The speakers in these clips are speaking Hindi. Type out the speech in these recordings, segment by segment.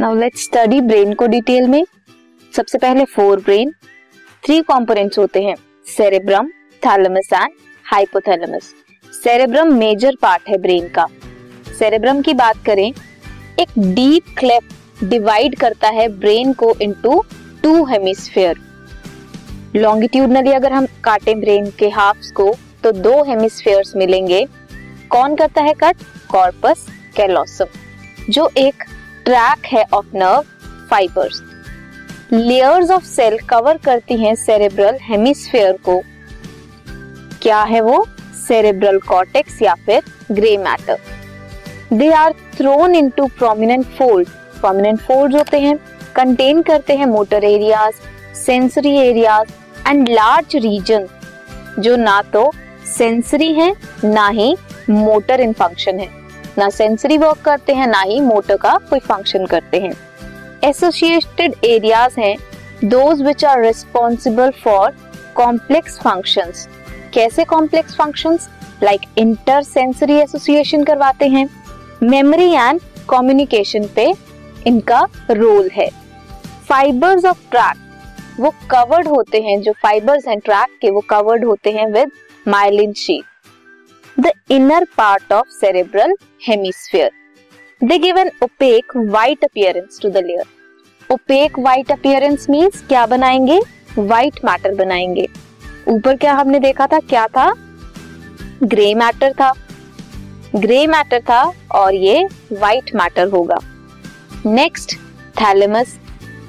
नाउ लेट्स स्टडी ब्रेन को डिटेल में। सबसे पहले फोर ब्रेन थ्री कंपोनेंट्स होते हैं। Cerebrum thalamus and hypothalamus cerebrum major part है ब्रेन का। सेरेब्रम की बात करें, एक डीप क्लेप डिवाइड करता है ब्रेन को इनटू टू हेमिस्फेयर लॉन्गिट्यूडनली अगर हम काटे ब्रेन के हाफ्स को तो दो हेमिस्फेयर्स मिलेंगे। कौन करता है कट कॉर्पस कैलोसम जो एक ट्रैक है of nerve fibres layers of cell cover करती हैं सेरेब्रल हेमिस्फेयर को। क्या है वो? सेरेब्रल कॉर्टेक्स या फिर grey matter they are thrown into prominent fold prominent fold होते हैं। कंटेन करते हैं motor areas sensory areas and large region जो ना तो सेंसरी है, ना ही मोटर इन फ़ंक्शन है। ना सेंसरी वर्क करते हैं, ना ही मोटर का कोई फ़ंक्शन करते हैं। एसोसिएटेड एरियाज़ हैं those which are responsible for complex functions कैसे complex functions like intersensory association करवाते हैं। मेमोरी एंड कम्युनिकेशन पे इनका रोल है। फाइबर्स ऑफ़ ट्रैक वो कवर्ड होते हैं, जो फाइबर्स हैं ट्रैक के वो कवर्ड होते हैं with myelin sheath the inner part of cerebral hemisphere they give an opaque white appearance to the layer opaque white appearance means क्या बनाएँगे? व्हाइट मैटर बनाएँगे. ऊपर क्या हमने देखा था? क्या था? ग्रे मैटर था. ग्रे मैटर था और ये व्हाइट मैटर होगा. नेक्स्ट थैलेमस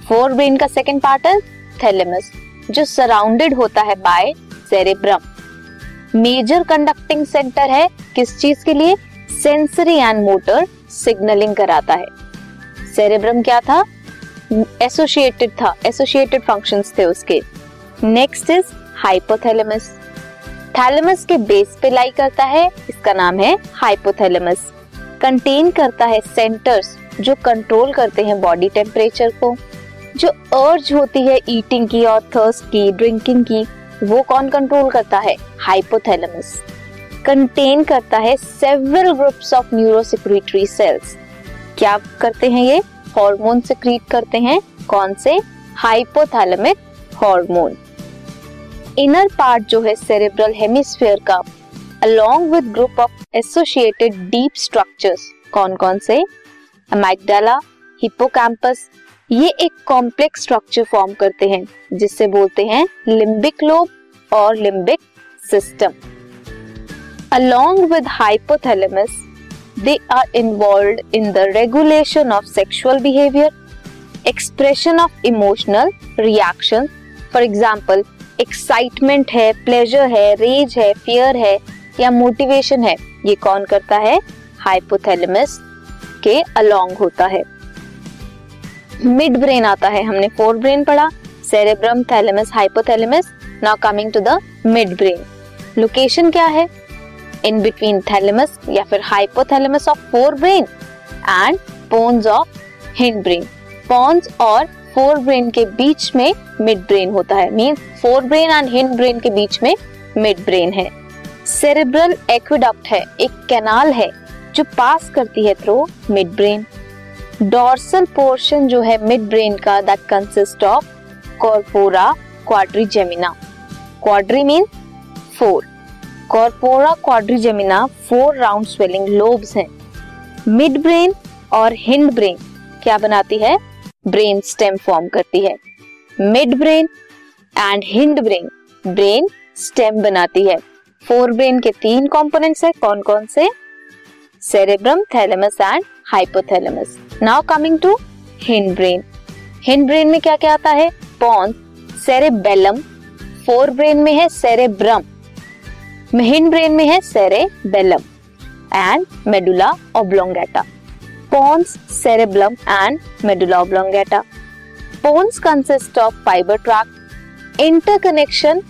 फोर ब्रेन का सेकेंड पार्ट है थैलेमस जो सराउंडेड होता है by cerebrum major conducting centre है। किस चीज़ के लिए? सेंसरी एंड मोटर सिग्नलिंग कराता है। सेरेब्रम क्या था? एसोसिएटेड था। एसोसिएटेड फ़ंक्शंस थे उसके। Next is hypothalamus. थैलेमस के बेस पे लाई करता है। इसका नाम है हाइपोथैलेमस। कंटेन करता है सेंटर्स जो कंट्रोल करते हैं बॉडी टेम्परेचर को। जो अर्ज़ होती है ईटिंग की और थर्स्ट की, ड्रिंकिंग की। वो कौन कंट्रोल करता है? हाइपोथैलेमस कंटेन करता है several groups of neurosecretory cells क्या करते हैं ये? हार्मोन सिक्रीट करते हैं। कौन से? हाइपोथैलेमिक हार्मोन इनर पार्ट जो है सेरेब्रल हेमिस्फीयर का along with group of associated deep structures कौन कौन से? अमाइगडाला हिप्पोकैम्पस ये एक कॉम्प्लेक्स स्ट्रक्चर फॉर्म करते हैं, जिससे बोलते हैं लिम्बिक लोब और limbic system along with hypothalamus they are involve in the regulation of sexual behaviour expression of emotional reaction for example excitement है प्लेजर है रेज है फियर है, या मोटिवेशन है, ये कौन करता है? हाइपोथैलेमस के अलोंग होता है। मिड ब्रेन आता है, हमने फोर ब्रेन पढ़ा cerebrum thalamus hypothalamus now coming to the midbrain location क्या है? इन बिटवीन थैलेमस या फिर hypothalamus of forebrain and pons of hindbrain pons और फोर ब्रेन के बीच में मिड ब्रेन होता है mean forebrain and hindbrain के बीच में मिड ब्रेन है. सेरेब्रल एक्विडक्ट है, एक कैनाल है, जो पास करती है through midbrain dorsal portion जो है मिड ब्रेन का that consist of corpora quadrigemina quadri mean four corpora quadrigemina four round swelling lobes हैं. मिड ब्रेन और हिंड ब्रेन क्या बनाती है? ब्रेन स्टेम फॉर्म करती है. Midbrain and hindbrain brain stem बनाती है. फोर ब्रेन के तीन कंपोनेंट्स है. कौन कौन से? Cerebrum thalamus and hypothalamus now coming to hindbrain hindbrain में क्या क्या आता है? पॉन्स सेरेबेलम फोर ब्रेन में है सेरेब्रम हिंड ब्रेन में है cerebellum and medulla oblongata pons cerebellum and medulla oblongata pons consist of fibre track interconnection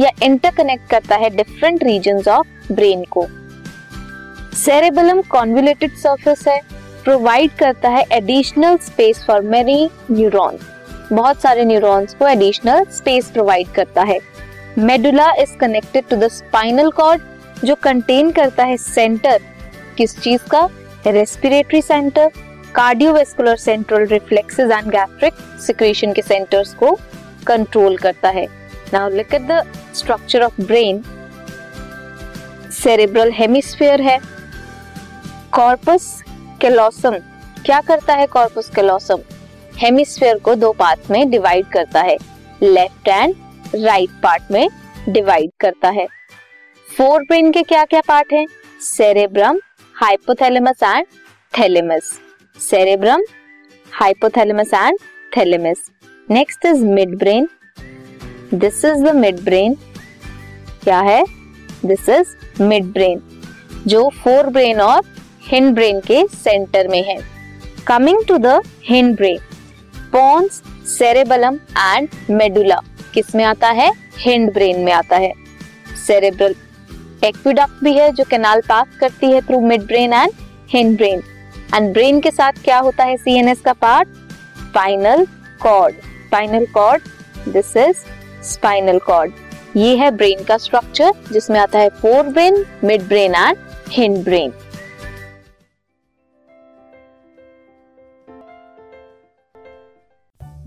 या इंटरकनेक्ट करता है डिफरेंट रीजन ऑफ़ ब्रेन को. सेरेबेलम कॉन्वुलेटेड सरफेस है. प्रोवाइड करता है additional space for many neurons बहुत सारे न्यूरॉन्स को एडिशनल स्पेस प्रोवाइड करता है। Medulla is connected to the spinal cord जो कंटेन करता है सेंटर किस चीज़ का? Respiratory centre cardiovascular central reflexes and gastric secretion के सेंटर्स को कंट्रोल करता है। Now look at the structure of brain cerebral hemisphere है। कॉर्पस कैलोसम क्या करता है कॉर्पस कैलोसम हेमिस्फीयर को दो पार्ट में डिवाइड करता है। लेफ़्ट एंड राइट पार्ट में डिवाइड करता है। फोर ब्रेन के क्या क्या पार्ट हैं? Cerebrum hypothalamus and thalamus cerebrum hypothalamus and thalamus next is midbrain this is the midbrain क्या है? दिस इज़ मिड ब्रेन जो फोर ब्रेन और हिंड ब्रेन के सेंटर में है. Coming to the hindbrain pons cerebellum and medulla किसमें आता है? हिंड ब्रेन में आता है. सेरेब्रल एक्विडक्ट भी है जो कैनाल पास करती है through midbrain and hindbrain and brain के साथ क्या होता है सीएनएस का part spinal cord spinal cord this is spinal cord ये है ब्रेन का स्ट्रक्चर जिसमें आता है forebrain midbrain and hindbrain